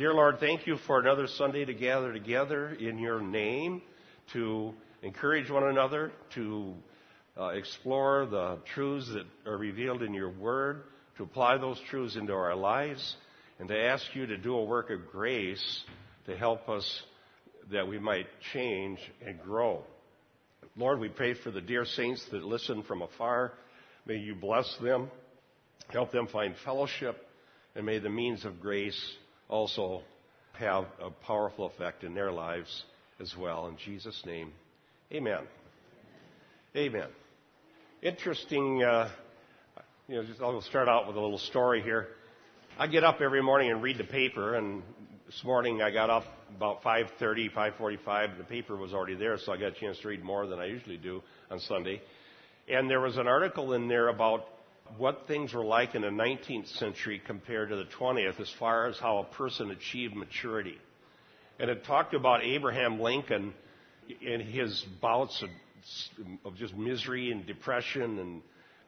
Dear Lord, thank you for another Sunday to gather together in your name to encourage one another, to uh, explore the truths that are revealed in your word, to apply those truths into our lives, and to ask you to do a work of grace to help us that we might change and grow. Lord, we pray for the dear saints that listen from afar. May you bless them, help them find fellowship, and may the means of grace also have a powerful effect in their lives as well. In Jesus' name, amen. Amen. Interesting, uh, you know, just I'll start out with a little story here. I get up every morning and read the paper, and this morning I got up about 5:30, 5:45. and The paper was already there, so I got a chance to read more than I usually do on Sunday. And there was an article in there about what things were like in the 19th century compared to the 20th as far as how a person achieved maturity. And it talked about Abraham Lincoln and his bouts of, of just misery and depression. And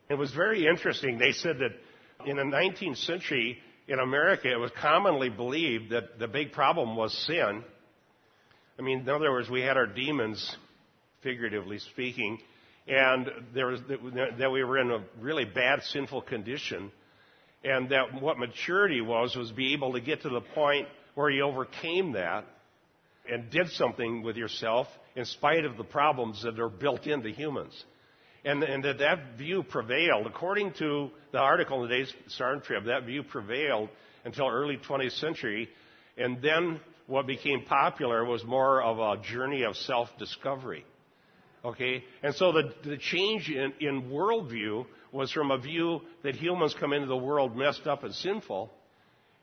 it was very interesting. They said that in the 19th century in America, it was commonly believed that the big problem was sin. I mean, in other words, we had our demons, figuratively speaking, and was, that we were in a really bad sinful condition, and that what maturity was was be able to get to the point where you overcame that and did something with yourself in spite of the problems that are built into humans. And, and that that view prevailed. According to the article in today's Star and Trib, that view prevailed until early 20th century. And then what became popular was more of a journey of self-discovery. Okay? And so the, the change in, in worldview was from a view that humans come into the world messed up and sinful,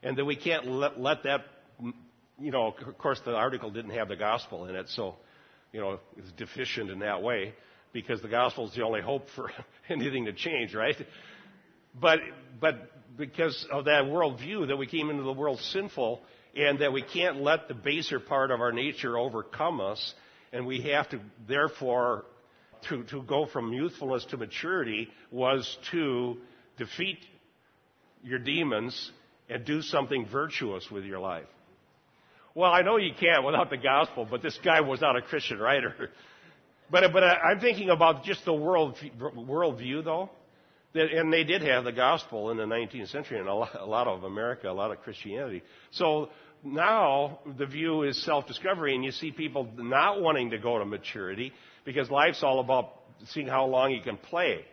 and that we can't let, let that, mm, you know, of course the article didn't have the gospel in it, so, you know, it's deficient in that way, because the gospel is the only hope for anything to change, right? But, but because of that worldview that we came into the world sinful, and that we can't let the baser part of our nature overcome us, and we have to, therefore, to, to go from youthfulness to maturity was to defeat your demons and do something virtuous with your life. Well, I know you can't without the gospel, but this guy was not a Christian writer. But, but I'm thinking about just the world, worldview, though. And they did have the gospel in the 19th century in a lot, a lot of America, a lot of Christianity. So now the view is self-discovery and you see people not wanting to go to maturity because life's all about seeing how long you can play.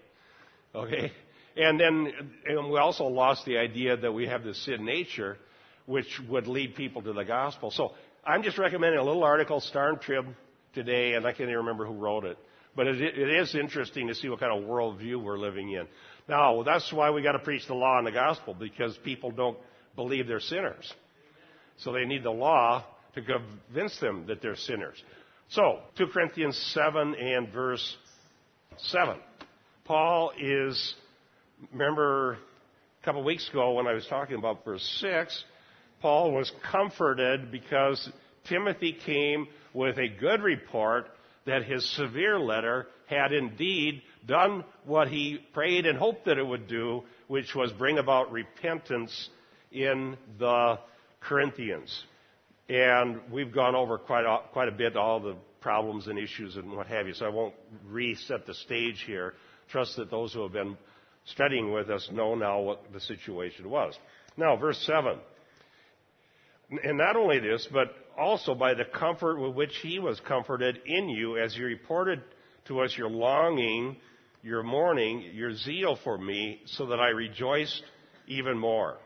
Okay? And then and we also lost the idea that we have this sin nature which would lead people to the gospel. So I'm just recommending a little article, Star and Trib today, and I can't even remember who wrote it. But it, it is interesting to see what kind of worldview we're living in. Now, that's why we got to preach the law and the gospel, because people don't believe they're sinners. So they need the law to convince them that they're sinners. So, 2 Corinthians 7 and verse 7. Paul is, remember a couple weeks ago when I was talking about verse 6, Paul was comforted because Timothy came with a good report that his severe letter had indeed done what he prayed and hoped that it would do, which was bring about repentance in the Corinthians. And we've gone over quite a, quite a bit all the problems and issues and what have you, so I won't reset the stage here. Trust that those who have been studying with us know now what the situation was. Now, verse 7. And not only this, but also by the comfort with which he was comforted in you as he reported to us your longing, your mourning, your zeal for me, so that I rejoiced even more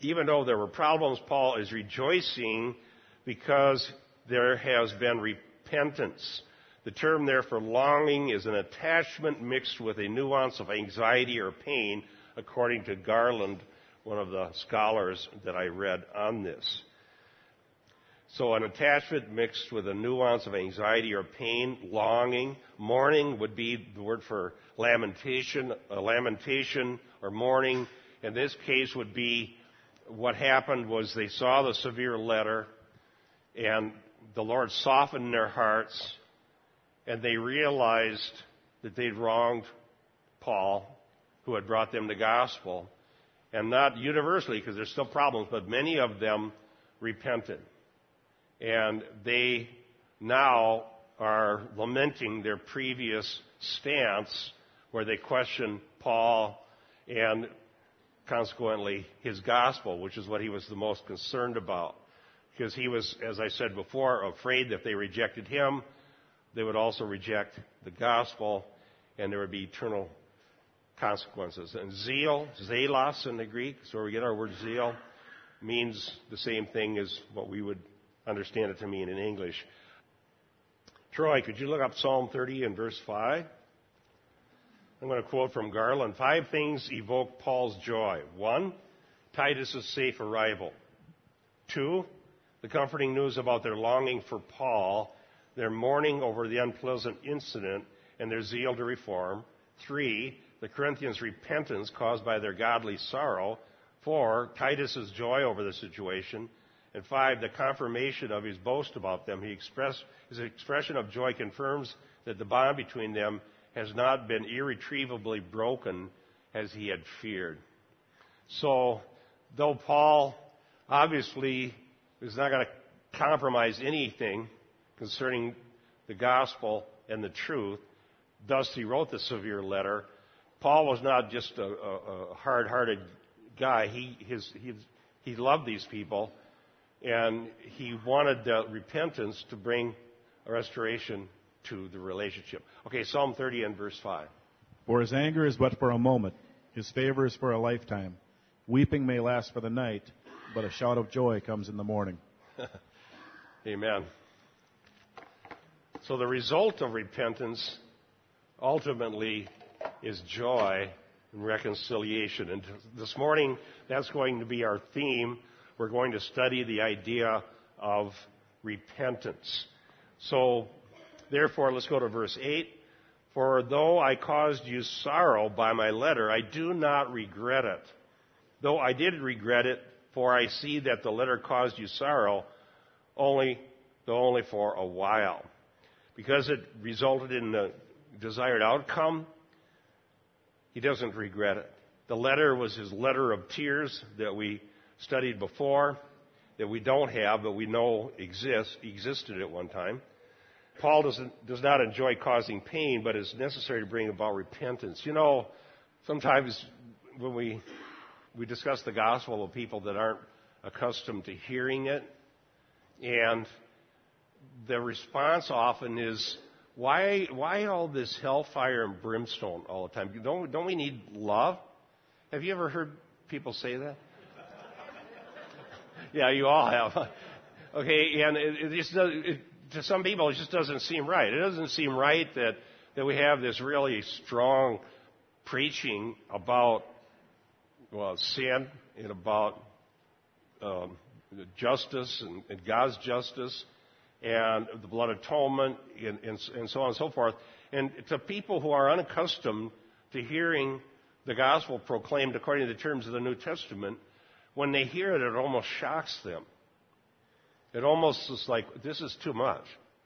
even though there were problems, Paul is rejoicing because there has been repentance. The term there for longing is an attachment mixed with a nuance of anxiety or pain, according to Garland, one of the scholars that I read on this. So an attachment mixed with a nuance of anxiety or pain, longing. Mourning would be the word for lamentation. A lamentation or mourning in this case would be what happened was they saw the severe letter and the Lord softened their hearts and they realized that they'd wronged Paul, who had brought them the gospel. And not universally, because there's still problems, but many of them repented. And they now are lamenting their previous stance where they question Paul and consequently his gospel, which is what he was the most concerned about. Because he was, as I said before, afraid that if they rejected him, they would also reject the gospel and there would be eternal consequences. And zeal, zelos in the Greek, so we get our word zeal, means the same thing as what we would understand it to mean in English. Troy, could you look up Psalm 30 and verse 5? I'm going to quote from Garland. Five things evoke Paul's joy. One, Titus's safe arrival. Two, the comforting news about their longing for Paul, their mourning over the unpleasant incident, and their zeal to reform. Three, the Corinthians' repentance caused by their godly sorrow. Four, Titus's joy over the situation. And five, the confirmation of his boast about them. He expressed, his expression of joy confirms that the bond between them has not been irretrievably broken as he had feared. So, though Paul obviously is not going to compromise anything concerning the gospel and the truth, thus he wrote the severe letter. Paul was not just a, a, a hard-hearted guy. He, his, he, he loved these people, and he wanted the repentance to bring a restoration to the relationship. Okay, Psalm 30 and verse 5. For his anger is but for a moment, his favor is for a lifetime. Weeping may last for the night, but a shout of joy comes in the morning. Amen. So the result of repentance ultimately is joy and reconciliation. And this morning, that's going to be our theme. We're going to study the idea of repentance. So Therefore, let's go to verse 8. For though I caused you sorrow by my letter, I do not regret it. Though I did regret it, for I see that the letter caused you sorrow, only, though only for a while. Because it resulted in the desired outcome, he doesn't regret it. The letter was his letter of tears that we studied before, that we don't have, but we know exists, existed at one time. Paul doesn't, does not enjoy causing pain, but it's necessary to bring about repentance. You know, sometimes when we, we discuss the gospel with people that aren't accustomed to hearing it, and the response often is, why, why all this hellfire and brimstone all the time? Don't, don't we need love? Have you ever heard people say that? yeah, you all have. okay, and it, it just it, to some people, it just doesn't seem right. It doesn't seem right that, that we have this really strong preaching about well, sin and about um, justice and, and, God's justice and the blood atonement and, and, and so on and so forth. And to people who are unaccustomed to hearing the gospel proclaimed according to the terms of the New Testament, when they hear it, it almost shocks them. It almost is like, this is too much.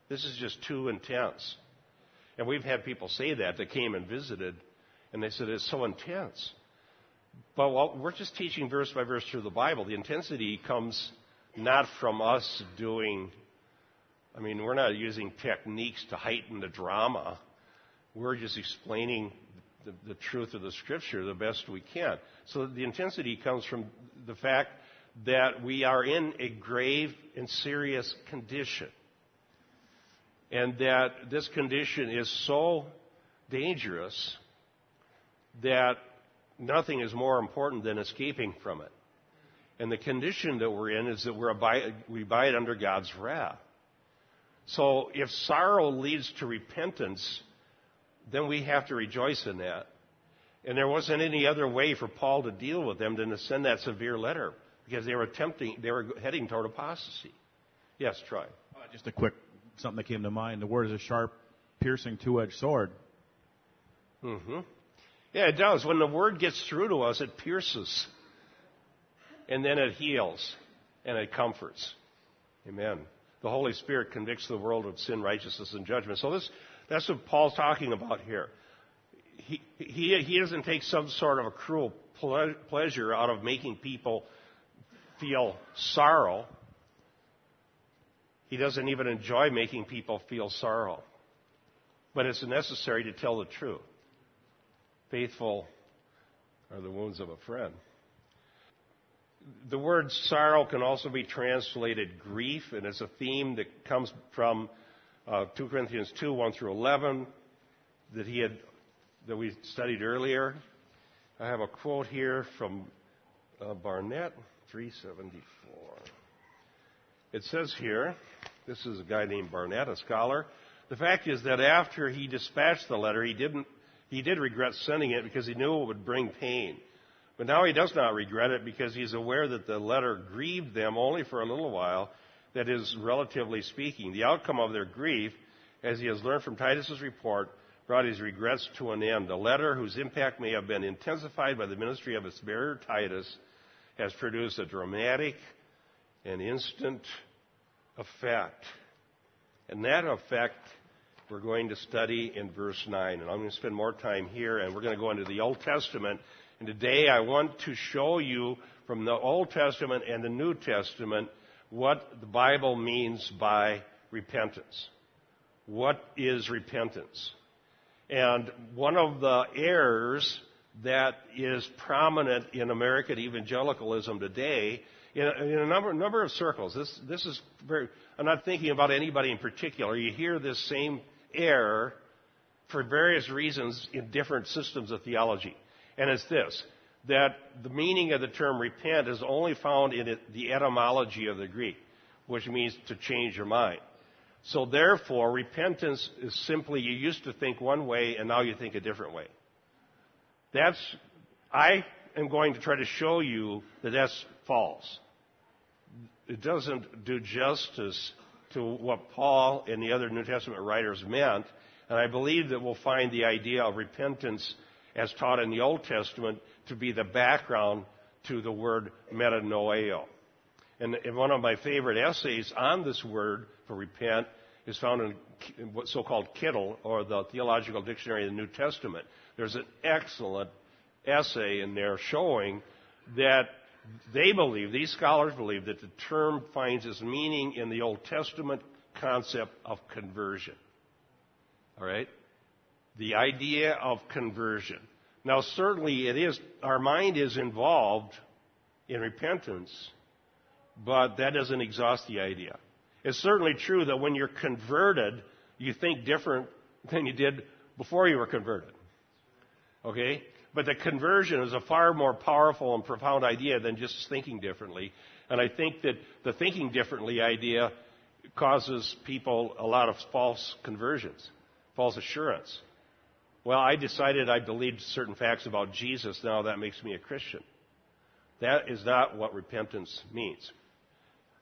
This is just too intense. And we've had people say that that came and visited, and they said, it's so intense. But we're just teaching verse by verse through the Bible. The intensity comes not from us doing, I mean, we're not using techniques to heighten the drama. We're just explaining the, the truth of the Scripture the best we can. So the intensity comes from the fact that we are in a grave and serious condition. And that this condition is so dangerous that nothing is more important than escaping from it. And the condition that we're in is that we're abide, we abide under God's wrath. So if sorrow leads to repentance, then we have to rejoice in that. And there wasn't any other way for Paul to deal with them than to send that severe letter because they were attempting, they were heading toward apostasy. Yes, Troy. Uh, just a quick something that came to mind. The word is a sharp, piercing, two-edged sword. Mm-hmm. Yeah, it does. When the word gets through to us, it pierces, and then it heals, and it comforts. Amen. The Holy Spirit convicts the world of sin, righteousness, and judgment. So this, that's what Paul's talking about here. He, he, he doesn't take some sort of a cruel ple- pleasure out of making people feel sorrow. He doesn't even enjoy making people feel sorrow. But it's necessary to tell the truth. Faithful are the wounds of a friend. The word sorrow can also be translated grief, and it's a theme that comes from uh, 2 Corinthians 2, 1 through 11, that he had, that we studied earlier. I have a quote here from uh, Barnett, 374. It says here, this is a guy named Barnett, a scholar. The fact is that after he dispatched the letter, he didn't, he did regret sending it because he knew it would bring pain. But now he does not regret it because he's aware that the letter grieved them only for a little while, that is, relatively speaking. The outcome of their grief, as he has learned from Titus's report, brought his regrets to an end. The letter, whose impact may have been intensified by the ministry of its bearer Titus, has produced a dramatic and instant effect. And that effect we're going to study in verse 9. And I'm going to spend more time here, and we're going to go into the Old Testament. And today I want to show you from the Old Testament and the New Testament what the Bible means by repentance. What is repentance? And one of the errors that is prominent in American evangelicalism today, in a, in a number, number of circles, this, this is very, I'm not thinking about anybody in particular. You hear this same error for various reasons in different systems of theology. And it's this that the meaning of the term repent is only found in the etymology of the Greek, which means to change your mind. So therefore, repentance is simply you used to think one way and now you think a different way. That's, I am going to try to show you that that's false. It doesn't do justice to what Paul and the other New Testament writers meant, and I believe that we'll find the idea of repentance as taught in the Old Testament to be the background to the word metanoeo. And one of my favorite essays on this word for repent is found in what's so-called Kittel, or the Theological Dictionary of the New Testament. There's an excellent essay in there showing that they believe, these scholars believe, that the term finds its meaning in the Old Testament concept of conversion. All right? The idea of conversion. Now, certainly it is, our mind is involved in repentance, but that doesn't exhaust the idea. It's certainly true that when you're converted, you think different than you did before you were converted. Okay? But the conversion is a far more powerful and profound idea than just thinking differently. And I think that the thinking differently idea causes people a lot of false conversions, false assurance. Well, I decided I believed certain facts about Jesus, now that makes me a Christian. That is not what repentance means.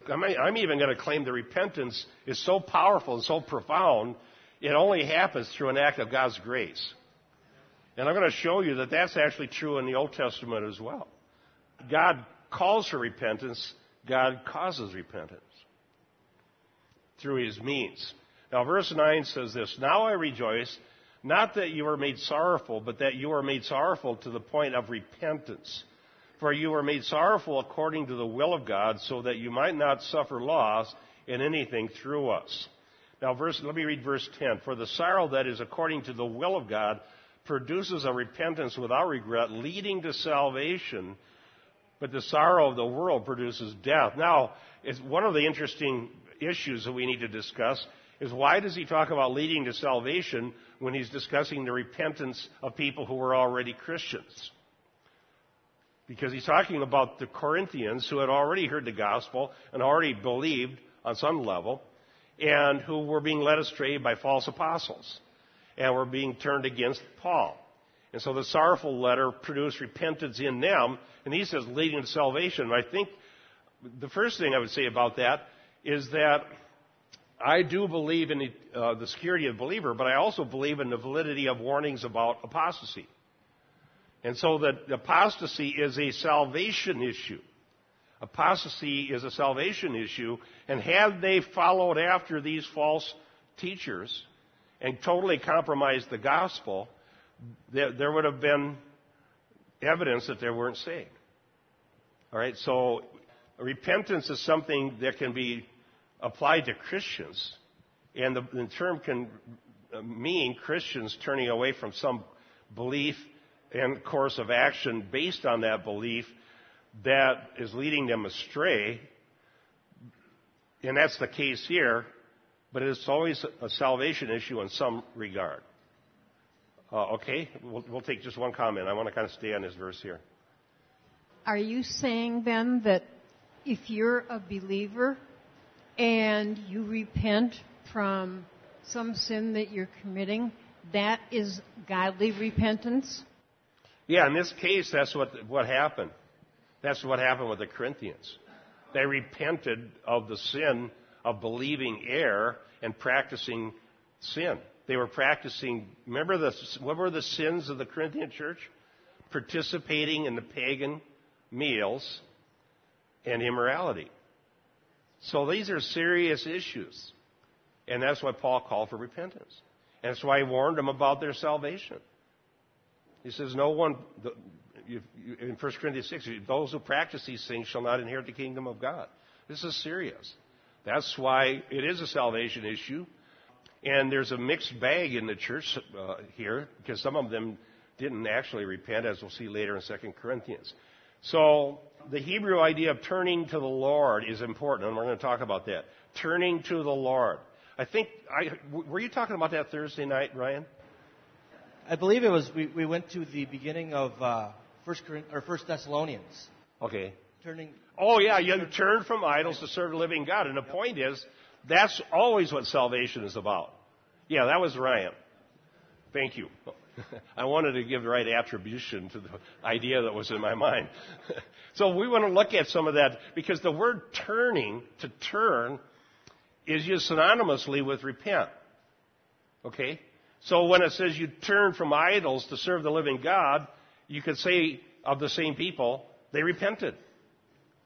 I'm even going to claim that repentance is so powerful and so profound, it only happens through an act of God's grace. And I'm going to show you that that's actually true in the Old Testament as well. God calls for repentance, God causes repentance through his means. Now, verse 9 says this Now I rejoice not that you are made sorrowful, but that you are made sorrowful to the point of repentance. For you were made sorrowful according to the will of God, so that you might not suffer loss in anything through us. Now, verse, let me read verse 10. For the sorrow that is according to the will of God produces a repentance without regret, leading to salvation, but the sorrow of the world produces death. Now, it's one of the interesting issues that we need to discuss is why does he talk about leading to salvation when he's discussing the repentance of people who were already Christians? Because he's talking about the Corinthians who had already heard the gospel and already believed on some level and who were being led astray by false apostles and were being turned against Paul. And so the sorrowful letter produced repentance in them, and he says leading to salvation. I think the first thing I would say about that is that I do believe in the, uh, the security of the believer, but I also believe in the validity of warnings about apostasy. And so that apostasy is a salvation issue. Apostasy is a salvation issue, and had they followed after these false teachers and totally compromised the gospel, there, there would have been evidence that they weren't saved. All right, so repentance is something that can be applied to Christians, and the, the term can mean Christians turning away from some belief and course of action based on that belief that is leading them astray. And that's the case here, but it's always a salvation issue in some regard. Uh, okay, we'll, we'll take just one comment. I want to kind of stay on this verse here. Are you saying then that if you're a believer and you repent from some sin that you're committing, that is godly repentance? Yeah, in this case, that's what, what happened. That's what happened with the Corinthians. They repented of the sin of believing error and practicing sin. They were practicing, remember the, what were the sins of the Corinthian church? Participating in the pagan meals and immorality. So these are serious issues. And that's why Paul called for repentance. And that's why he warned them about their salvation. He says, No one, in 1 Corinthians 6, those who practice these things shall not inherit the kingdom of God. This is serious. That's why it is a salvation issue. And there's a mixed bag in the church uh, here because some of them didn't actually repent, as we'll see later in 2 Corinthians. So the Hebrew idea of turning to the Lord is important, and we're going to talk about that. Turning to the Lord. I think, I, were you talking about that Thursday night, Ryan? I believe it was, we, we went to the beginning of uh, First, or First Thessalonians. Okay. Turning. Oh, yeah, you turn from idols to serve the living God. And the point is, that's always what salvation is about. Yeah, that was Ryan. Thank you. I wanted to give the right attribution to the idea that was in my mind. so we want to look at some of that because the word turning, to turn, is used synonymously with repent. Okay? So when it says you turn from idols to serve the living God, you could say of the same people, they repented.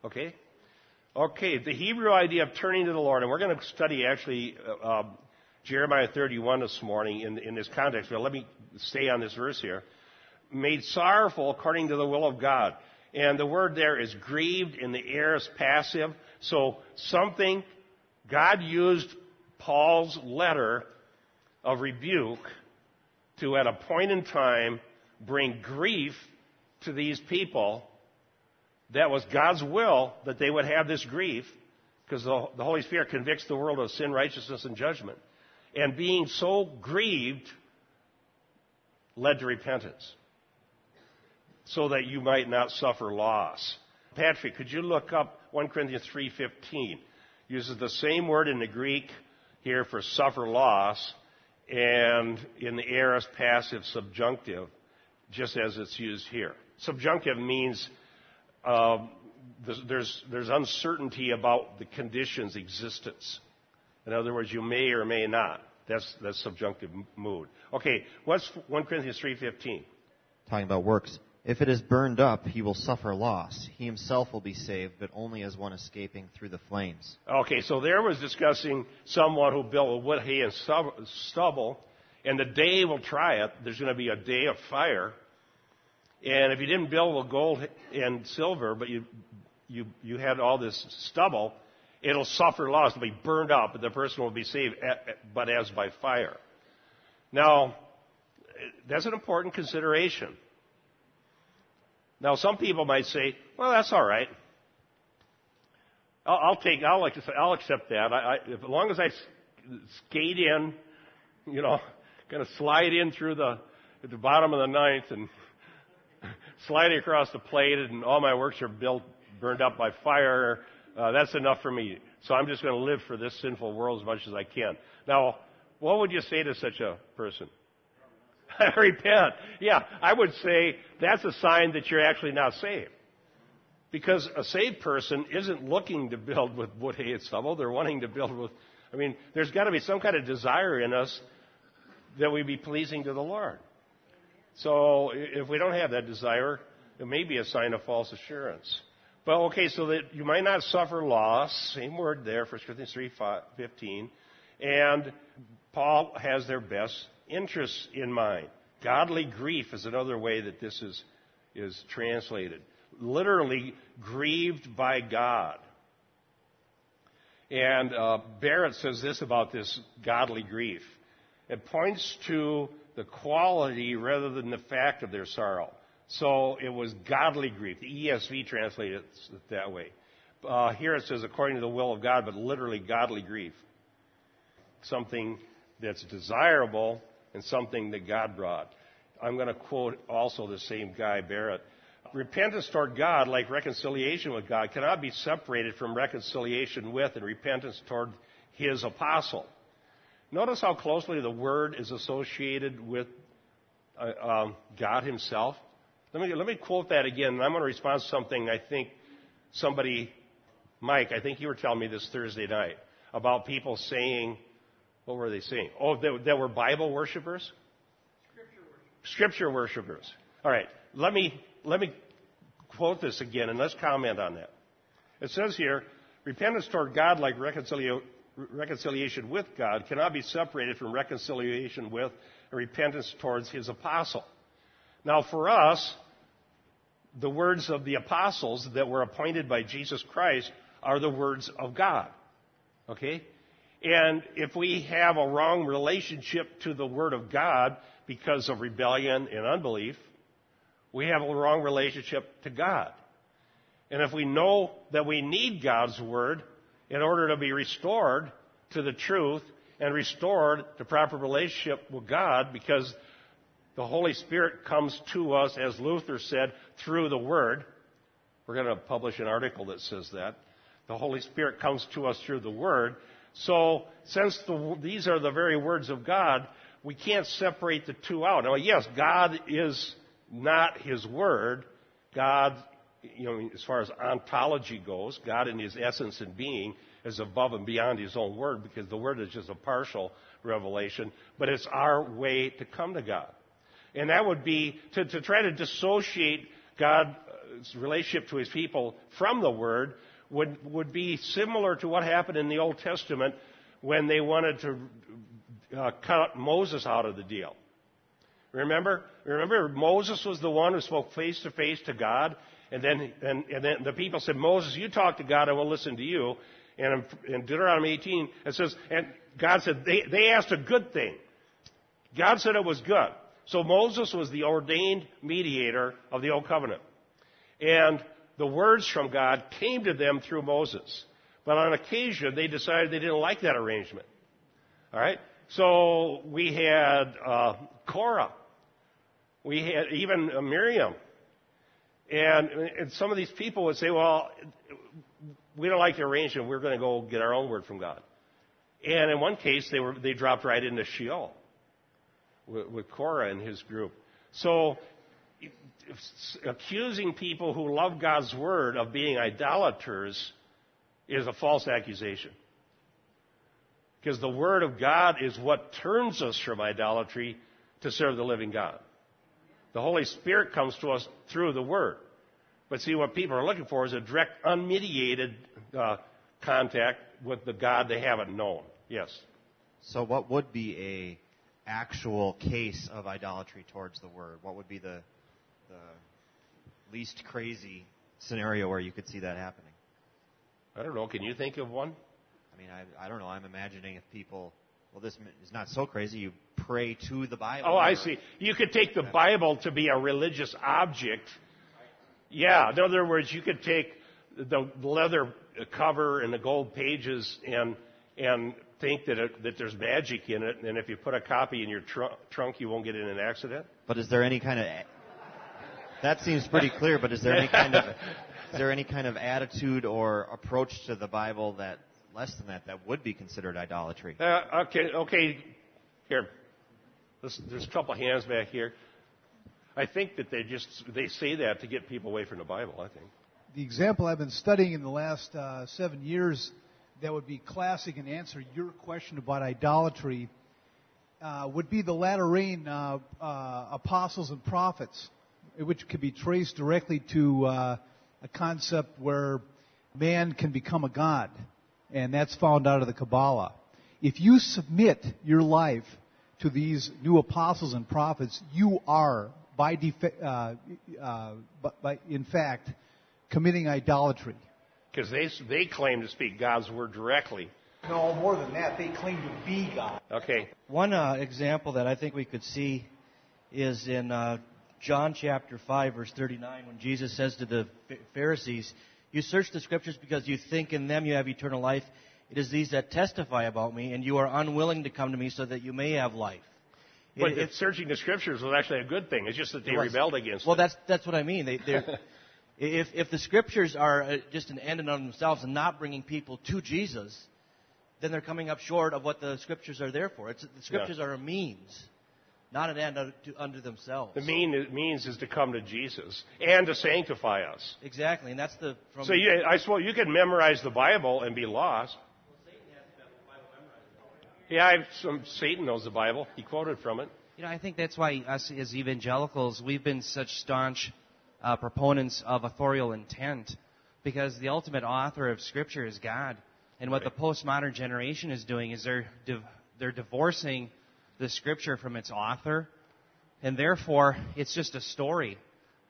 Okay? Okay, the Hebrew idea of turning to the Lord, and we're going to study actually uh, uh, Jeremiah 31 this morning in, in this context, but let me stay on this verse here. Made sorrowful according to the will of God. And the word there is grieved and the aorist passive. So something, God used Paul's letter of rebuke to at a point in time bring grief to these people that was God's will that they would have this grief because the, the Holy Spirit convicts the world of sin, righteousness, and judgment. And being so grieved led to repentance so that you might not suffer loss. Patrick, could you look up 1 Corinthians 3:15? Uses the same word in the Greek here for suffer loss and in the aorist passive subjunctive just as it's used here. Subjunctive means uh, there's, there's uncertainty about the condition's existence. In other words, you may or may not. That's, that's subjunctive mood. Okay, what's 1 Corinthians 3.15? Talking about works. If it is burned up, he will suffer loss. He himself will be saved, but only as one escaping through the flames. Okay, so there was discussing someone who built with wood, hay, and stubble, and the day will try it. There's going to be a day of fire. And if you didn't build with gold and silver, but you, you, you had all this stubble, it'll suffer loss. It'll be burned up, but the person will be saved, but as by fire. Now, that's an important consideration. Now, some people might say, well, that's all right. I'll, I'll take, I'll, I'll accept that. I, I, as long as I skate in, you know, kind of slide in through the, at the bottom of the ninth and sliding across the plate and all my works are built, burned up by fire. Uh, that's enough for me. So I'm just going to live for this sinful world as much as I can. Now, what would you say to such a person? Repent. Yeah, I would say that's a sign that you're actually not saved. Because a saved person isn't looking to build with wood, hay, and stubble. They're wanting to build with, I mean, there's got to be some kind of desire in us that we be pleasing to the Lord. So if we don't have that desire, it may be a sign of false assurance. But okay, so that you might not suffer loss, same word there, 1 Corinthians 3 15. And Paul has their best interests in mind. Godly grief is another way that this is, is translated. Literally, grieved by God. And uh, Barrett says this about this godly grief. It points to the quality rather than the fact of their sorrow. So it was godly grief. The ESV translates it that way. Uh, here it says according to the will of God, but literally godly grief. Something that's desirable and something that God brought. I'm going to quote also the same guy, Barrett. Repentance toward God, like reconciliation with God, cannot be separated from reconciliation with and repentance toward his apostle. Notice how closely the word is associated with uh, um, God himself. Let me, let me quote that again, I'm going to respond to something I think somebody, Mike, I think you were telling me this Thursday night about people saying, what were they saying? Oh, that, that were Bible worshippers? Scripture worshippers. All right, let me, let me quote this again and let's comment on that. It says here, repentance toward God like reconciliation with God cannot be separated from reconciliation with and repentance towards his apostle. Now for us, the words of the apostles that were appointed by Jesus Christ are the words of God. Okay? And if we have a wrong relationship to the Word of God because of rebellion and unbelief, we have a wrong relationship to God. And if we know that we need God's Word in order to be restored to the truth and restored to proper relationship with God because the Holy Spirit comes to us, as Luther said, through the Word. We're going to publish an article that says that. The Holy Spirit comes to us through the Word. So, since the, these are the very words of God, we can't separate the two out. Now, yes, God is not His Word. God, you know, as far as ontology goes, God in His essence and being is above and beyond His own Word because the Word is just a partial revelation, but it's our way to come to God. And that would be to, to try to dissociate God's relationship to His people from the Word would, would be similar to what happened in the Old Testament when they wanted to uh, cut Moses out of the deal. Remember? Remember, Moses was the one who spoke face to face to God, and then, and, and then the people said, Moses, you talk to God, and we'll listen to you. And in, in Deuteronomy 18, it says, and God said, they, they asked a good thing. God said it was good. So Moses was the ordained mediator of the Old Covenant. And the words from God came to them through Moses. But on occasion, they decided they didn't like that arrangement. All right? So we had uh, Korah. We had even uh, Miriam. And, and some of these people would say, well, we don't like the arrangement. We're going to go get our own word from God. And in one case, they, were, they dropped right into Sheol with, with Korah and his group. So accusing people who love God's word of being idolaters is a false accusation. Because the word of God is what turns us from idolatry to serve the living God. The Holy Spirit comes to us through the word. But see, what people are looking for is a direct, unmediated uh, contact with the God they haven't known. Yes. So, what would be a actual case of idolatry towards the word? What would be the the least crazy scenario where you could see that happening? I don't know. Can you think of one? I mean, I, I don't know. I'm imagining if people, well, this is not so crazy. You pray to the Bible. Oh, I see. You could take the Bible to be a religious object. Yeah. In other words, you could take the leather cover and the gold pages and and think that it, that there's magic in it, and if you put a copy in your tr- trunk, you won't get in an accident. But is there any kind of that seems pretty clear, but is there any kind of is there any kind of attitude or approach to the Bible that less than that that would be considered idolatry? Uh, okay, okay. Here, there's, there's a couple hands back here. I think that they just they say that to get people away from the Bible. I think. The example I've been studying in the last uh, seven years that would be classic and answer your question about idolatry uh, would be the latter rain uh, uh, apostles and prophets which could be traced directly to uh, a concept where man can become a god, and that's found out of the Kabbalah. If you submit your life to these new apostles and prophets, you are, by, defa- uh, uh, by in fact, committing idolatry. because they, they claim to speak God's word directly. No, more than that, they claim to be God. Okay. One uh, example that I think we could see is in uh, John chapter 5, verse 39, when Jesus says to the Pharisees, You search the scriptures because you think in them you have eternal life. It is these that testify about me, and you are unwilling to come to me so that you may have life. But It- searching the scriptures was actually a good thing. It's just that they rebelled against Well, it. that's that's what I mean. They, if if the scriptures are uh, just an end in of themselves and not bringing people to Jesus, then they're coming up short of what the scriptures are there for. It's, the scriptures are a means, not an end unto, unto themselves. The mean it means is to come to Jesus and to sanctify us. Exactly, and that's the. From, So you, I suppose you can memorize the Bible and be lost. Yeah, I've, some Satan knows the Bible. He quoted from it. You know, I think that's why us as evangelicals, we've been such staunch uh, proponents of authorial intent, because the ultimate author of Scripture is God. And what Right. the postmodern generation is doing is they're div- they're divorcing the Scripture from its author, and therefore it's just a story.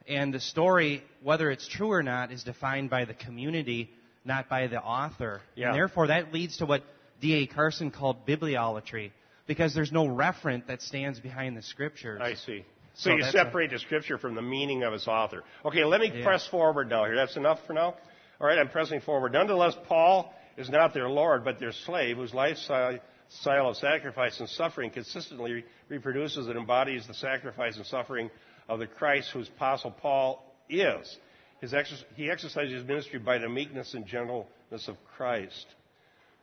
And the story, whether it's true or not, is defined by the community, not by the author. Yeah. And therefore, that leads to what D.A. Carson called bibliolatry, because there's no referent that stands behind the scriptures. I see. So, So you that's a- separate the scripture from the meaning of its author. Okay, let me Yeah. press forward now here. That's enough for now? All right, I'm pressing forward. Nonetheless, Paul is not their Lord, but their slave, whose lifestyle of sacrifice and suffering consistently reproduces and embodies the sacrifice and suffering of the Christ whose apostle Paul is. He exercises his ministry by the meekness and gentleness of Christ.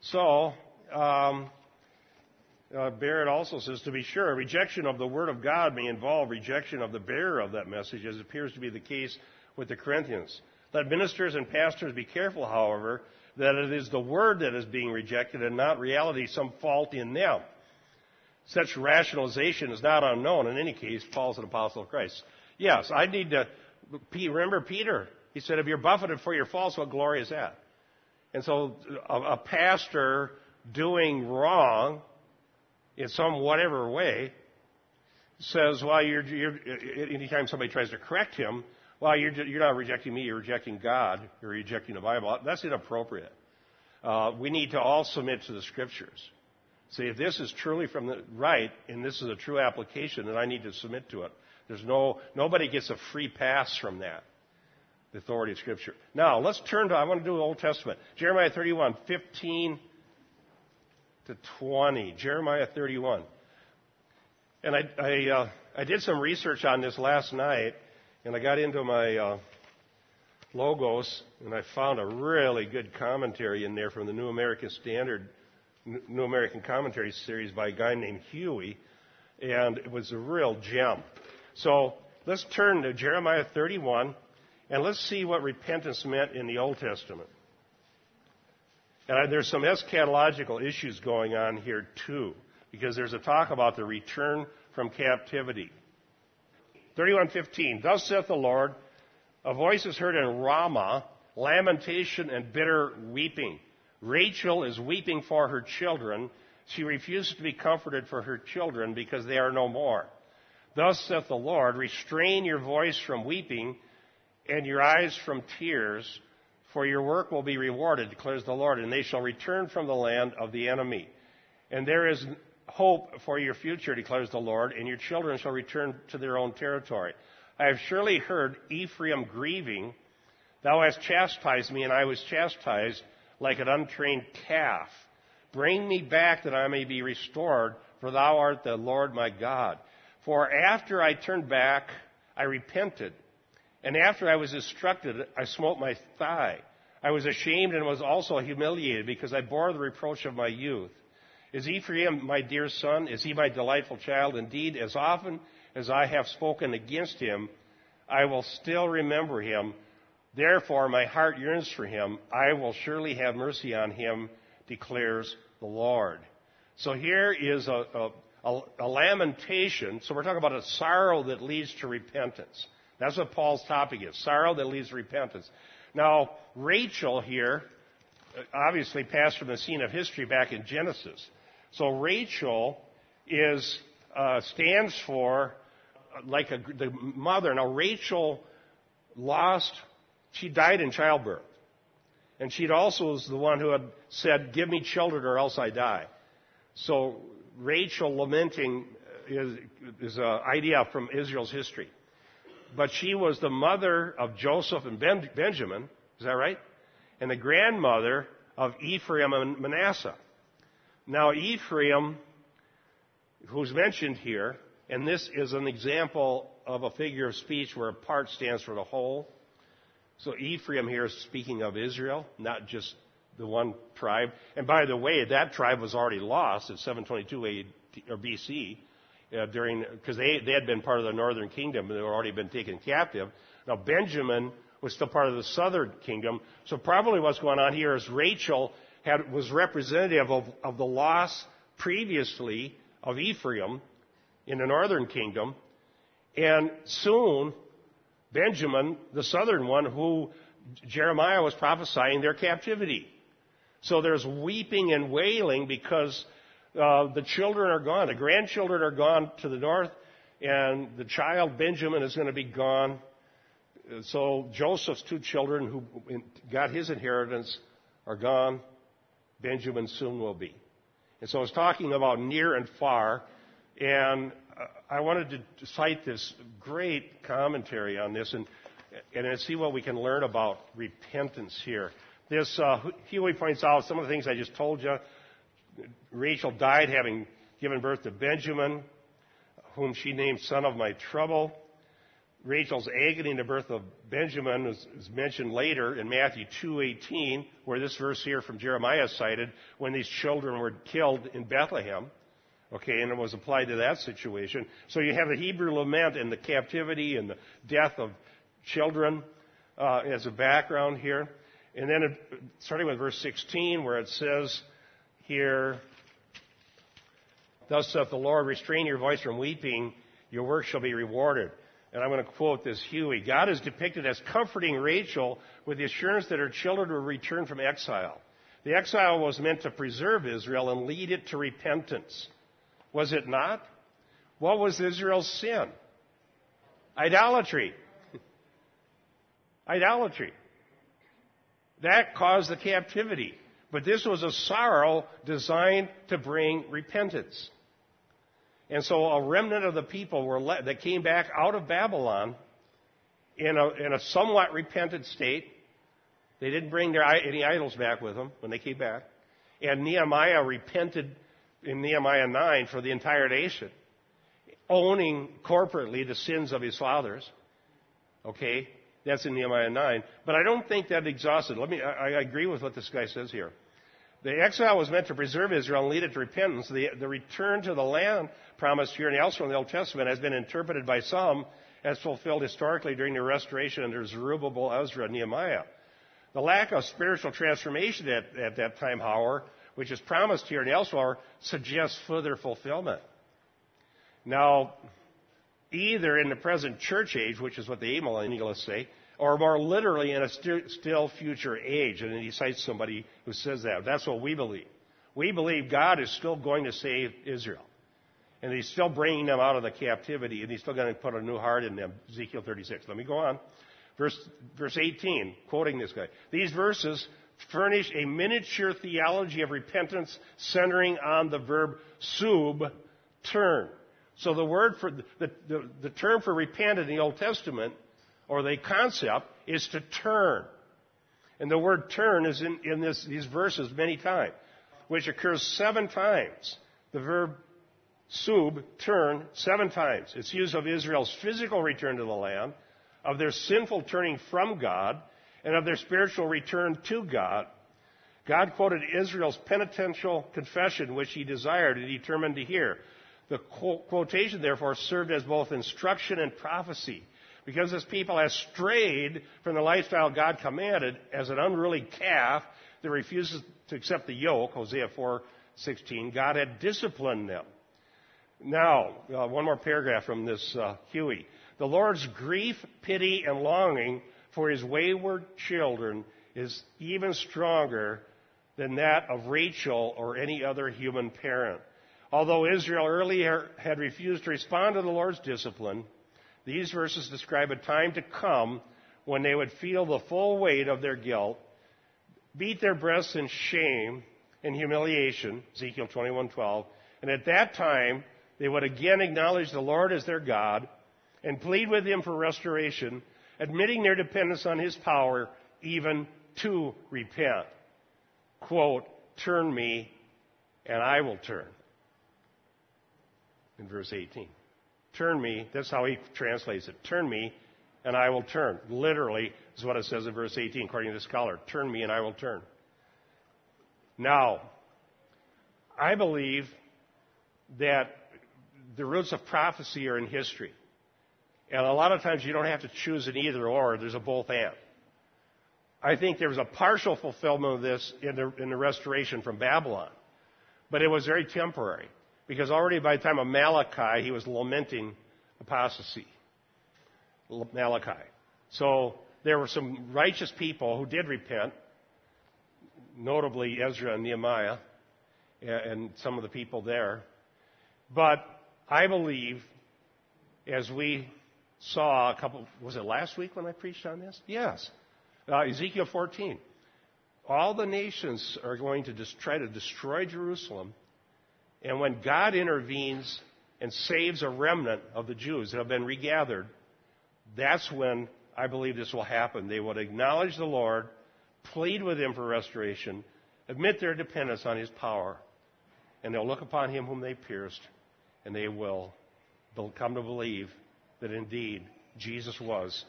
So, um, uh, Barrett also says, to be sure, rejection of the Word of God may involve rejection of the bearer of that message, as appears to be the case with the Corinthians. Let ministers and pastors be careful, however, that it is the Word that is being rejected and not reality some fault in them. Such rationalization is not unknown. In any case, Paul's an apostle of Christ. Yes, I need to remember Peter. He said, if you're buffeted for your faults, what glory is that? And so a, a pastor doing wrong in some whatever way says, well, you're, you're, anytime somebody tries to correct him, well, you're, you're not rejecting me, you're rejecting God, you're rejecting the Bible. That's inappropriate. Uh, we need to all submit to the Scriptures. See, if this is truly from the right, and this is a true application, then I need to submit to it. There's no, nobody gets a free pass from that. The authority of Scripture. Now, let's turn to, I want to do the Old Testament. Jeremiah 31, 15 to 20. Jeremiah 31. And I, I, uh, I did some research on this last night, and I got into my uh, logos, and I found a really good commentary in there from the New American Standard, New American Commentary series by a guy named Huey, and it was a real gem. So let's turn to Jeremiah 31, and let's see what repentance meant in the Old Testament. And there's some eschatological issues going on here too, because there's a talk about the return from captivity. 31:15. Thus saith the Lord, a voice is heard in Ramah, lamentation and bitter weeping. Rachel is weeping for her children. She refuses to be comforted for her children because they are no more. Thus saith the Lord, restrain your voice from weeping and your eyes from tears, for your work will be rewarded, declares the Lord, and they shall return from the land of the enemy. And there is hope for your future, declares the Lord, and your children shall return to their own territory. I have surely heard Ephraim grieving. Thou hast chastised me, and I was chastised like an untrained calf. Bring me back that I may be restored, for thou art the Lord my God. For after I turned back, I repented. And after I was instructed, I smote my thigh. I was ashamed and was also humiliated because I bore the reproach of my youth. Is Ephraim my dear son? Is he my delightful child? Indeed, as often as I have spoken against him, I will still remember him. Therefore, my heart yearns for him. I will surely have mercy on him, declares the Lord. So here is a, a, a, a lamentation. So we're talking about a sorrow that leads to repentance. That's what Paul's topic is sorrow that leads to repentance. Now, Rachel here obviously passed from the scene of history back in Genesis. So Rachel is uh, stands for uh, like a, the mother. Now Rachel lost, she died in childbirth. And she also was the one who had said, Give me children or else I die. So Rachel lamenting is, is an idea from Israel's history. But she was the mother of Joseph and ben, Benjamin. Is that right? And the grandmother of Ephraim and Manasseh. Now, Ephraim, who's mentioned here, and this is an example of a figure of speech where a part stands for the whole. So Ephraim here is speaking of Israel, not just the one tribe. And by the way, that tribe was already lost in 722 AD, or BC uh, during because they they had been part of the northern kingdom and they had already been taken captive. Now Benjamin was still part of the southern kingdom. So probably what's going on here is Rachel had, was representative of, of the loss previously of Ephraim in the northern kingdom. And soon, Benjamin, the southern one, who Jeremiah was prophesying their captivity. So there's weeping and wailing because uh, the children are gone. The grandchildren are gone to the north, and the child Benjamin is going to be gone. So Joseph's two children who got his inheritance are gone. Benjamin soon will be. And so I was talking about near and far, and I wanted to cite this great commentary on this and, and see what we can learn about repentance here. This, uh, Huey points out some of the things I just told you. Rachel died having given birth to Benjamin, whom she named son of my trouble. Rachel's agony in the birth of Benjamin is, is mentioned later in Matthew 2:18, where this verse here from Jeremiah is cited, when these children were killed in Bethlehem. Okay, and it was applied to that situation. So you have the Hebrew lament and the captivity and the death of children uh, as a background here. And then it, starting with verse 16, where it says here, Thus saith the Lord, restrain your voice from weeping, your work shall be rewarded. And I'm going to quote this Huey. God is depicted as comforting Rachel with the assurance that her children will return from exile. The exile was meant to preserve Israel and lead it to repentance. Was it not? What was Israel's sin? Idolatry. Idolatry. That caused the captivity. But this was a sorrow designed to bring repentance. And so a remnant of the people were let, that came back out of Babylon in a, in a somewhat repentant state. They didn't bring their, any idols back with them when they came back. And Nehemiah repented in Nehemiah 9 for the entire nation, owning corporately the sins of his fathers. Okay? That's in Nehemiah 9. But I don't think that exhausted. Let me, I, I agree with what this guy says here. The exile was meant to preserve Israel and lead it to repentance. The, the return to the land promised here and elsewhere in the Old Testament has been interpreted by some as fulfilled historically during the restoration under Zerubbabel, Ezra, and Nehemiah. The lack of spiritual transformation at, at that time, however, which is promised here and elsewhere, suggests further fulfillment. Now, either in the present church age, which is what the amillennialists say, or more literally in a st- still future age. And he cites somebody who says that. That's what we believe. We believe God is still going to save Israel. And he's still bringing them out of the captivity, and he's still going to put a new heart in them. Ezekiel 36. Let me go on. Verse, verse 18, quoting this guy. These verses furnish a miniature theology of repentance centering on the verb sub, turn. So the word for the, the, the term for repent in the Old Testament, or the concept, is to turn. And the word turn is in, in this, these verses many times, which occurs seven times. The verb sub, turn, seven times. It's used of Israel's physical return to the land, of their sinful turning from God, and of their spiritual return to God. God quoted Israel's penitential confession, which he desired and determined to hear. The quotation, therefore, served as both instruction and prophecy. Because this people has strayed from the lifestyle God commanded as an unruly calf that refuses to accept the yoke, Hosea 4:16, God had disciplined them. Now, uh, one more paragraph from this uh, Huey. The Lord's grief, pity, and longing for his wayward children is even stronger than that of Rachel or any other human parent. Although Israel earlier had refused to respond to the Lord's discipline, these verses describe a time to come when they would feel the full weight of their guilt beat their breasts in shame and humiliation, Ezekiel 21:12, and at that time they would again acknowledge the Lord as their God and plead with him for restoration, admitting their dependence on his power even to repent. Quote, turn me and I will turn. In verse 18. Turn me, that's how he translates it. Turn me and I will turn. Literally is what it says in verse 18, according to the scholar. Turn me and I will turn. Now, I believe that the roots of prophecy are in history. And a lot of times you don't have to choose an either or, there's a both and. I think there was a partial fulfillment of this in the, in the restoration from Babylon. But it was very temporary. Because already by the time of Malachi, he was lamenting apostasy. Malachi. So there were some righteous people who did repent, notably Ezra and Nehemiah and some of the people there. But I believe, as we saw a couple, was it last week when I preached on this? Yes. Uh, Ezekiel 14. All the nations are going to just try to destroy Jerusalem. And when God intervenes and saves a remnant of the Jews that have been regathered, that's when I believe this will happen. They will acknowledge the Lord, plead with Him for restoration, admit their dependence on His power, and they'll look upon Him whom they pierced, and they will come to believe that indeed Jesus was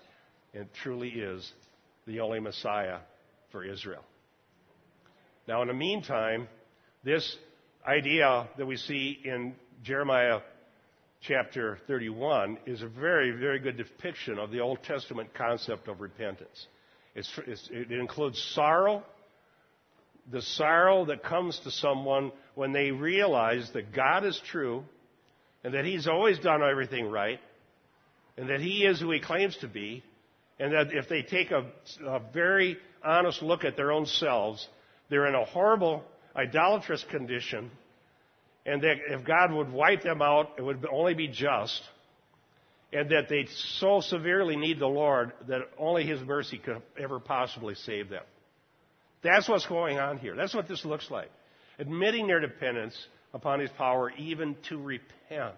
and truly is the only Messiah for Israel. Now, in the meantime, this idea that we see in Jeremiah chapter 31 is a very, very good depiction of the Old Testament concept of repentance. It's, it's, it includes sorrow, the sorrow that comes to someone when they realize that God is true and that He's always done everything right and that He is who He claims to be, and that if they take a, a very honest look at their own selves, they're in a horrible, idolatrous condition and that if God would wipe them out, it would only be just, and that they so severely need the Lord that only His mercy could ever possibly save them. That's what's going on here. That's what this looks like. Admitting their dependence upon His power, even to repent.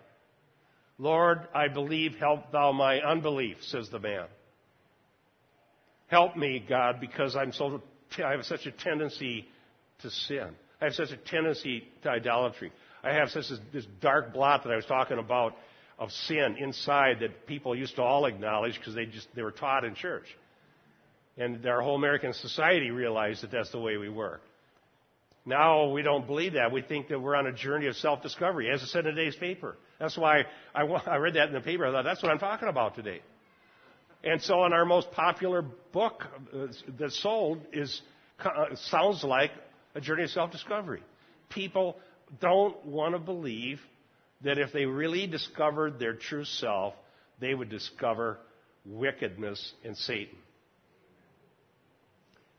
Lord, I believe, help thou my unbelief, says the man. Help me, God, because I'm so, I have such a tendency to sin. I have such a tendency to idolatry. I have such this, this dark blot that I was talking about of sin inside that people used to all acknowledge because they just they were taught in church. And our whole American society realized that that's the way we were. Now we don't believe that. We think that we're on a journey of self-discovery, as it said in today's paper. That's why I, I read that in the paper. I thought that's what I'm talking about today. And so, in our most popular book uh, that's sold is uh, sounds like a journey of self-discovery. People don't want to believe that if they really discovered their true self, they would discover wickedness in Satan.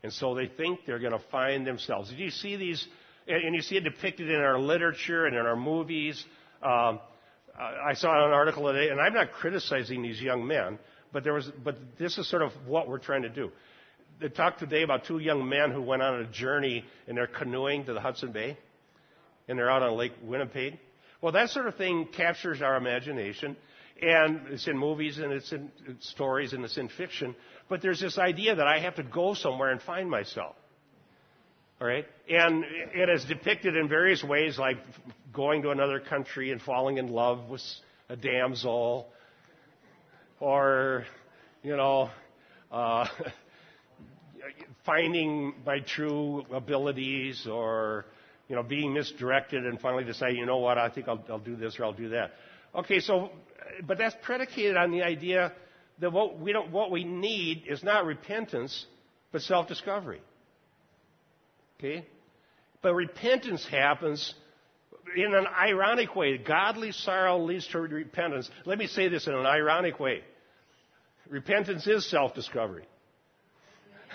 And so they think they're going to find themselves. You see these? And you see it depicted in our literature and in our movies. Um, I saw an article today, and I'm not criticizing these young men, but there was, but this is sort of what we're trying to do. They talked today about two young men who went on a journey in their canoeing to the Hudson Bay and they're out on Lake Winnipeg. Well, that sort of thing captures our imagination, and it's in movies and it's in stories and it's in fiction. But there's this idea that I have to go somewhere and find myself. All right? And it is depicted in various ways, like going to another country and falling in love with a damsel, or, you know, uh, finding my true abilities, or you know, being misdirected and finally decide, you know what, I think I'll, I'll do this or I'll do that. Okay, so, but that's predicated on the idea that what we don't, what we need is not repentance, but self-discovery. Okay? But repentance happens in an ironic way. Godly sorrow leads to repentance. Let me say this in an ironic way. Repentance is self-discovery.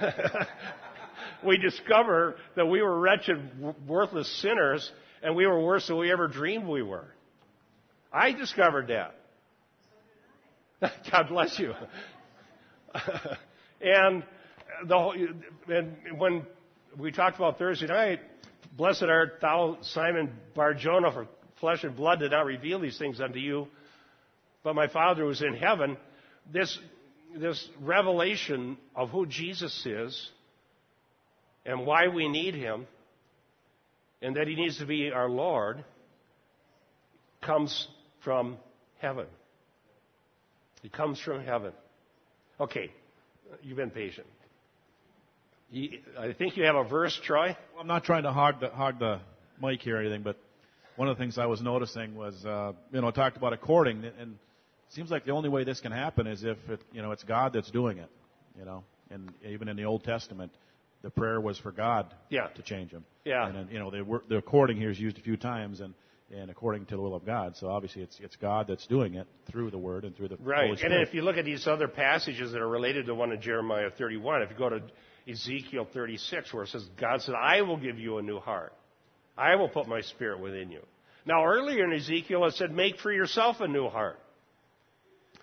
we discover that we were wretched, worthless sinners, and we were worse than we ever dreamed we were. I discovered that. God bless you. and the and when we talked about Thursday night, blessed art thou, Simon Barjona, for flesh and blood did not reveal these things unto you, but my Father is in heaven. This, this revelation of who Jesus is and why we need him and that he needs to be our Lord comes from heaven. It comes from heaven. Okay, you've been patient. I think you have a verse, Troy. I'm not trying to hog the, hog the mic here or anything, but one of the things I was noticing was, uh, you know, talked about according, and seems like the only way this can happen is if it, you know, it's God that's doing it, you know, and even in the Old Testament, the prayer was for God yeah. to change him. Yeah. And, you know, the, the according here is used a few times, and and according to the will of God. So obviously, it's it's God that's doing it through the Word and through the right. Holy Spirit. And if you look at these other passages that are related to one in Jeremiah 31, if you go to Ezekiel 36, where it says, God said, I will give you a new heart. I will put my spirit within you. Now, earlier in Ezekiel, it said, make for yourself a new heart.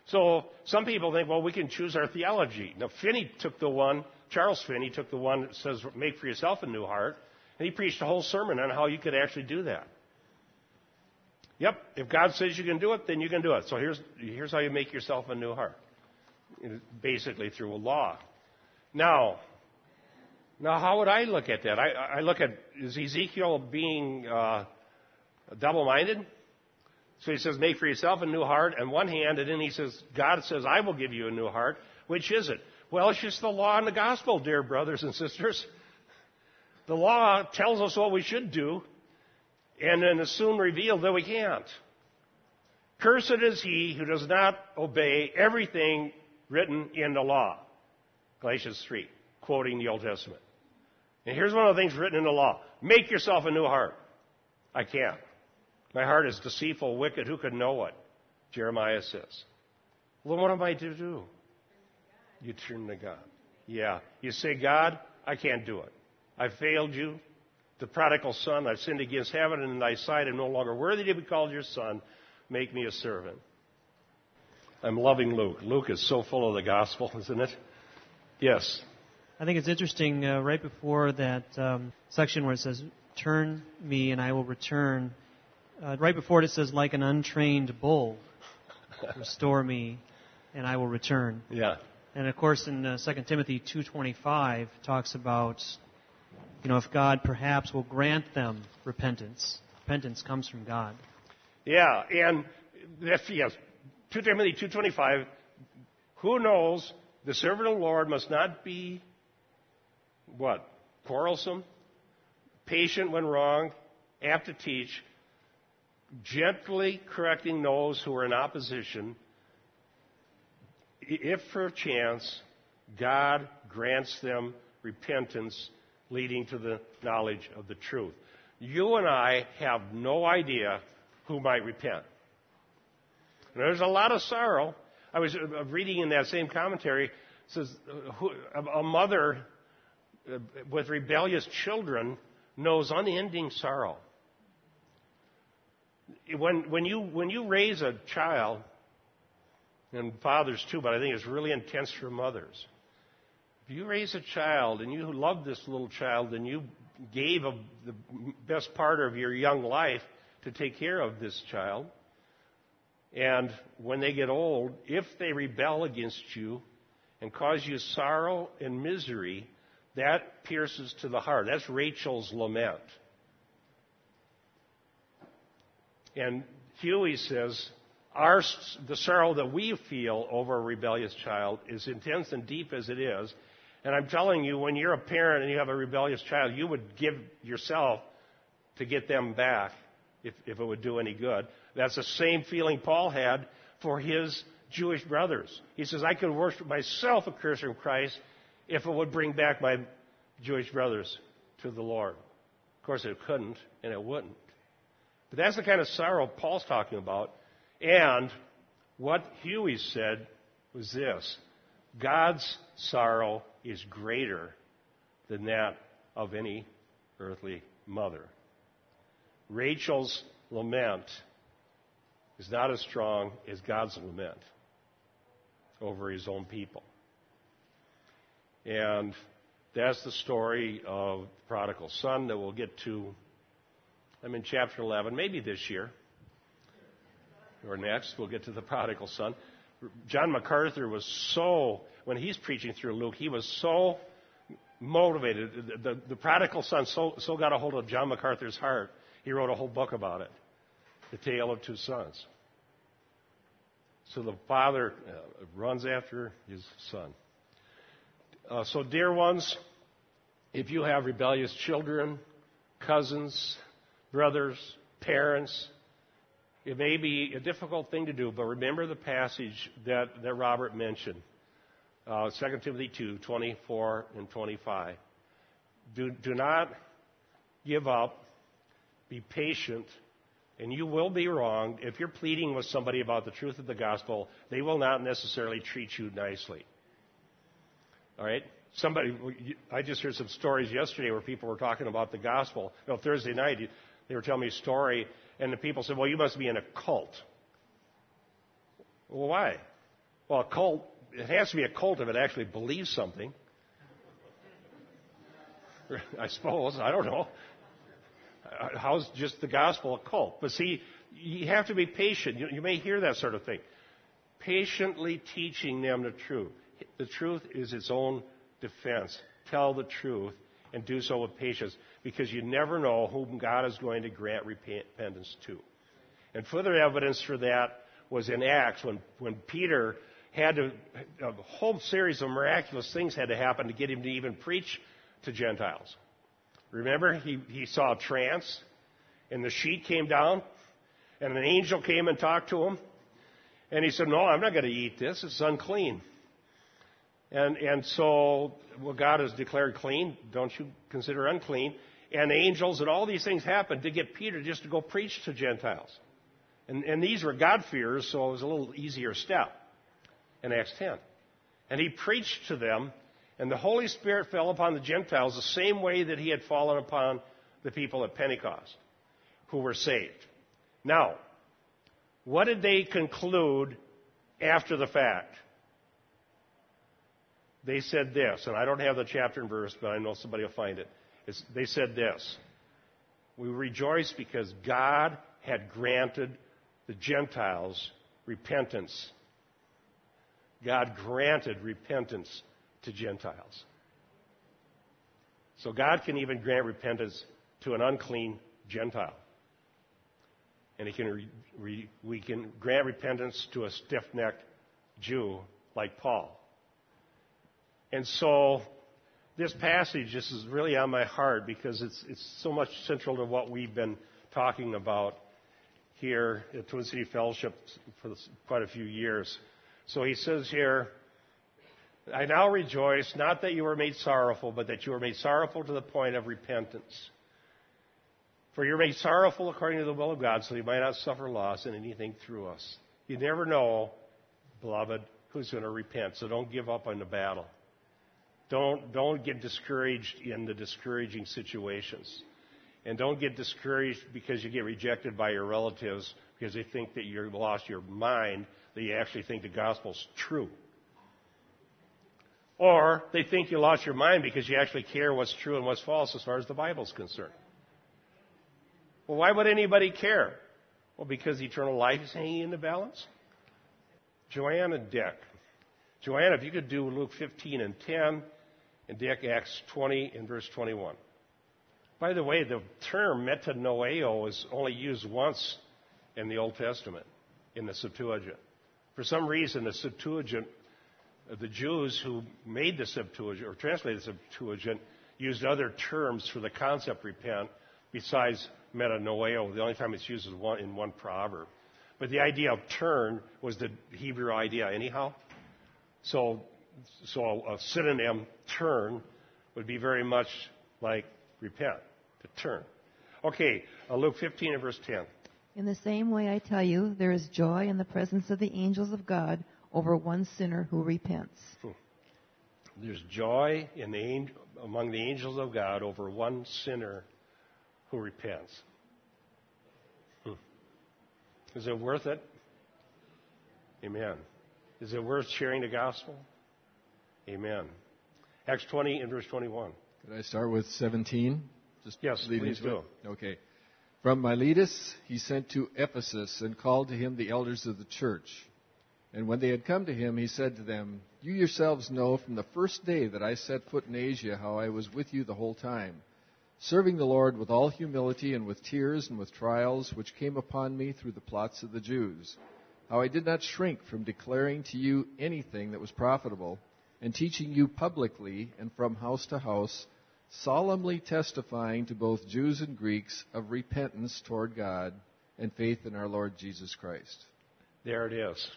So some people think, well, we can choose our theology. Now, Finney took the one, Charles Finney took the one that says, make for yourself a new heart, and he preached a whole sermon on how you could actually do that. Yep, if God says you can do it, then you can do it. So here's, here's how you make yourself a new heart. Basically through a law. Now, now, how would I look at that? I, I look at is Ezekiel being uh, double-minded? So he says, "Make for yourself a new heart." On one hand, and then he says, "God says, I will give you a new heart." Which is it? Well, it's just the law and the gospel, dear brothers and sisters. The law tells us what we should do, and then is soon revealed that we can't. Cursed is he who does not obey everything written in the law. Galatians 3, quoting the Old Testament. And here's one of the things written in the law make yourself a new heart. I can't. My heart is deceitful, wicked. Who could know it? Jeremiah says. Well, what am I to do? You turn to God. Yeah. You say, God, I can't do it. I failed you. The prodigal son, I've sinned against heaven and in thy sight. I'm no longer worthy to be called your son. Make me a servant. I'm loving Luke. Luke is so full of the gospel, isn't it? Yes. I think it's interesting uh, right before that um, section where it says, Turn me and I will return. Uh, right before it, it says, Like an untrained bull, restore me and I will return. Yeah. And of course, in uh, 2 Timothy 2.25, talks about, you know, if God perhaps will grant them repentance. Repentance comes from God. Yeah, and if, yes, 2 Timothy 2.25, who knows the servant of the Lord must not be what? Quarrelsome, patient when wrong, apt to teach, gently correcting those who are in opposition, if for chance God grants them repentance leading to the knowledge of the truth. You and I have no idea who might repent. There's a lot of sorrow. I was uh, reading in that same commentary, says uh, a mother uh, with rebellious children knows unending sorrow. When, when, you, when you raise a child, and fathers too, but I think it's really intense for mothers. If you raise a child and you love this little child and you gave a, the best part of your young life to take care of this child, and when they get old, if they rebel against you and cause you sorrow and misery, that pierces to the heart. That's Rachel's lament. And Huey says, our, the sorrow that we feel over a rebellious child is intense and deep as it is. And I'm telling you, when you're a parent and you have a rebellious child, you would give yourself to get them back if, if it would do any good. That's the same feeling Paul had for his Jewish brothers. He says, I could worship myself a curse from Christ if it would bring back my Jewish brothers to the Lord. Of course, it couldn't, and it wouldn't. But that's the kind of sorrow Paul's talking about. And what Huey said was this God's sorrow is greater than that of any earthly mother. Rachel's lament is not as strong as God's lament over his own people. And That's the story of the prodigal son that we'll get to. I'm in chapter 11, maybe this year or next. We'll get to the prodigal son. John MacArthur was so, when he's preaching through Luke, he was so motivated. The, the, the prodigal son so, so got a hold of John MacArthur's heart, he wrote a whole book about it The Tale of Two Sons. So the father uh, runs after his son. Uh, so, dear ones, if you have rebellious children, cousins, brothers, parents, it may be a difficult thing to do, but remember the passage that, that Robert mentioned. Uh, 2 Timothy 2, 24 and 25. Do, do not give up. Be patient. And you will be wronged. If you're pleading with somebody about the truth of the gospel, they will not necessarily treat you nicely. All right? Somebody, I just heard some stories yesterday where people were talking about the gospel. No, Thursday night, they were telling me a story, and the people said, Well, you must be in a cult. Well, why? Well, a cult, it has to be a cult if it actually believes something. I suppose. I don't know. Uh, how's just the gospel a cult? But see, you have to be patient. You, you may hear that sort of thing. Patiently teaching them the truth. The truth is its own defense. Tell the truth and do so with patience because you never know whom God is going to grant repentance to. And further evidence for that was in Acts when, when Peter had to, a whole series of miraculous things had to happen to get him to even preach to Gentiles. Remember, he, he saw a trance, and the sheet came down, and an angel came and talked to him, and he said, No, I'm not going to eat this, it's unclean. And, and so, well, God has declared clean. Don't you consider unclean? And angels and all these things happened to get Peter just to go preach to Gentiles. And, and these were God-fearers, so it was a little easier step in Acts 10. And he preached to them, and the Holy Spirit fell upon the Gentiles the same way that he had fallen upon the people at Pentecost who were saved. Now, what did they conclude after the fact? They said this, and I don't have the chapter and verse, but I know somebody will find it. It's, they said this We rejoice because God had granted the Gentiles repentance. God granted repentance to Gentiles. So God can even grant repentance to an unclean Gentile. And he can re, re, we can grant repentance to a stiff necked Jew like Paul. And so this passage this is really on my heart because it's, it's so much central to what we've been talking about here at Twin City Fellowship for quite a few years. So he says here, I now rejoice, not that you were made sorrowful, but that you were made sorrowful to the point of repentance. For you're made sorrowful according to the will of God, so you might not suffer loss in anything through us. You never know, beloved, who's going to repent, so don't give up on the battle. Don't, don't get discouraged in the discouraging situations. And don't get discouraged because you get rejected by your relatives because they think that you've lost your mind, that you actually think the gospel's true. Or they think you lost your mind because you actually care what's true and what's false as far as the Bible's concerned. Well, why would anybody care? Well, because eternal life is hanging in the balance. Joanna and Dick. Joanne, if you could do Luke 15 and 10 in Acts 20 and verse 21. By the way, the term metanoeo is only used once in the Old Testament, in the Septuagint. For some reason, the Septuagint, the Jews who made the Septuagint or translated the Septuagint used other terms for the concept repent besides metanoeo. The only time it's used is one, in one proverb. But the idea of turn was the Hebrew idea anyhow. So so a synonym turn would be very much like repent, to turn. Okay, uh, Luke 15 and verse 10. In the same way, I tell you, there is joy in the presence of the angels of God over one sinner who repents. Hmm. There's joy in the, among the angels of God over one sinner who repents. Hmm. Is it worth it? Amen. Is it worth sharing the gospel? Amen. Acts 20 and verse 21. Could I start with 17? Just Yes, please it? do. Okay. From Miletus he sent to Ephesus and called to him the elders of the church. And when they had come to him, he said to them, You yourselves know from the first day that I set foot in Asia how I was with you the whole time, serving the Lord with all humility and with tears and with trials which came upon me through the plots of the Jews. How I did not shrink from declaring to you anything that was profitable, and teaching you publicly and from house to house, solemnly testifying to both Jews and Greeks of repentance toward God and faith in our Lord Jesus Christ. There it is.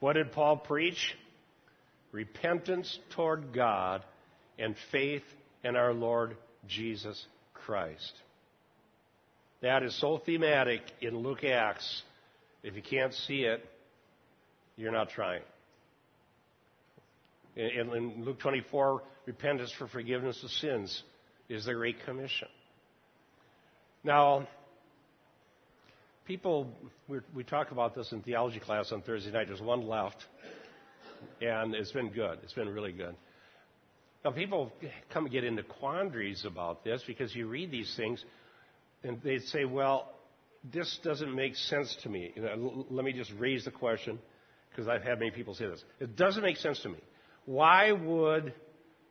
What did Paul preach? Repentance toward God and faith in our Lord Jesus Christ. That is so thematic in Luke Acts. If you can't see it, you're not trying. In, in Luke 24, repentance for forgiveness of sins is the Great Commission. Now, people, we talk about this in theology class on Thursday night. There's one left, and it's been good. It's been really good. Now, people come and get into quandaries about this because you read these things, and they say, well, this doesn't make sense to me. You know, let me just raise the question because I've had many people say this. It doesn't make sense to me. Why would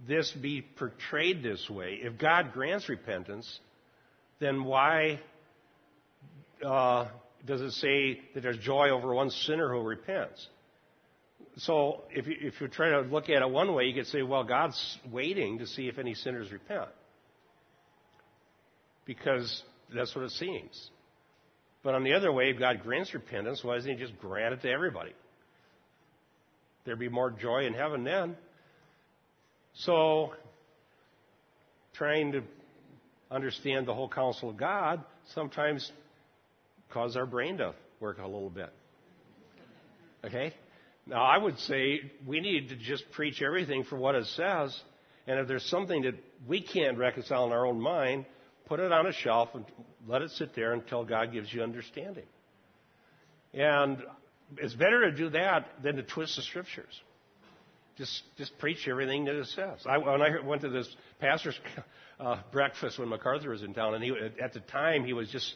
this be portrayed this way? If God grants repentance, then why uh, does it say that there's joy over one sinner who repents? So if you, if you try to look at it one way, you could say, well, God's waiting to see if any sinners repent. Because that's what it seems. But on the other way, if God grants repentance, why doesn't He just grant it to everybody? There'd be more joy in heaven then. So, trying to understand the whole counsel of God sometimes cause our brain to work a little bit. Okay? Now, I would say we need to just preach everything for what it says, and if there's something that we can't reconcile in our own mind, put it on a shelf and let it sit there until God gives you understanding. And it's better to do that than to twist the scriptures. Just, just preach everything that it says. I, when I went to this pastor's uh, breakfast when MacArthur was in town, and he, at the time he was just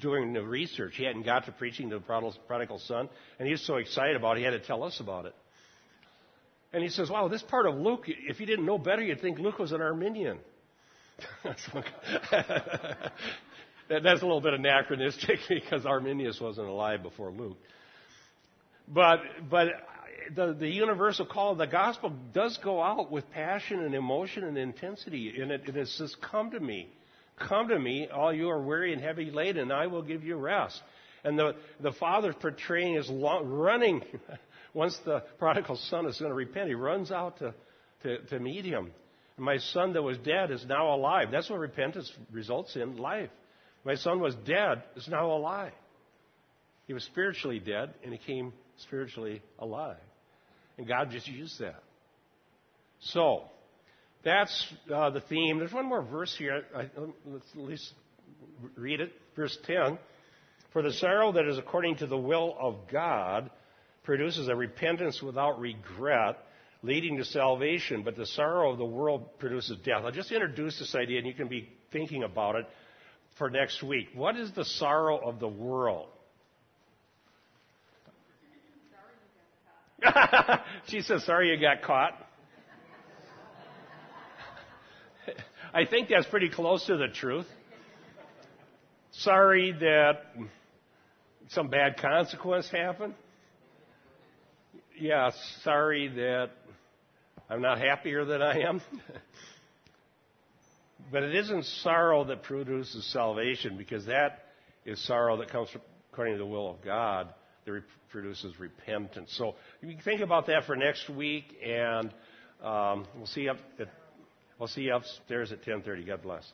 doing the research. He hadn't got to preaching the prodigal, prodigal son, and he was so excited about it, he had to tell us about it. And he says, "Wow, this part of Luke, if you didn't know better, you'd think Luke was an Arminian." That's a little bit anachronistic because Arminius wasn't alive before Luke. But, but the, the universal call of the gospel does go out with passion and emotion and intensity. And it, it says, Come to me. Come to me, all you are weary and heavy laden, and I will give you rest. And the, the father portraying his long, running, once the prodigal son is going to repent, he runs out to, to, to meet him. My son that was dead is now alive. That's what repentance results in life. My son was dead, is now alive. He was spiritually dead, and he came spiritually alive. And God just used that. So, that's uh, the theme. There's one more verse here. I, let's at least read it. Verse 10. For the sorrow that is according to the will of God produces a repentance without regret, leading to salvation, but the sorrow of the world produces death. I'll just introduce this idea, and you can be thinking about it for next week. What is the sorrow of the world? she says, Sorry you got caught. I think that's pretty close to the truth. Sorry that some bad consequence happened. Yeah, sorry that I'm not happier than I am. but it isn't sorrow that produces salvation because that is sorrow that comes from, according to the will of God that produces repentance. So you can think about that for next week, and um, we'll see you up at, we'll see you upstairs at 10:30. God bless.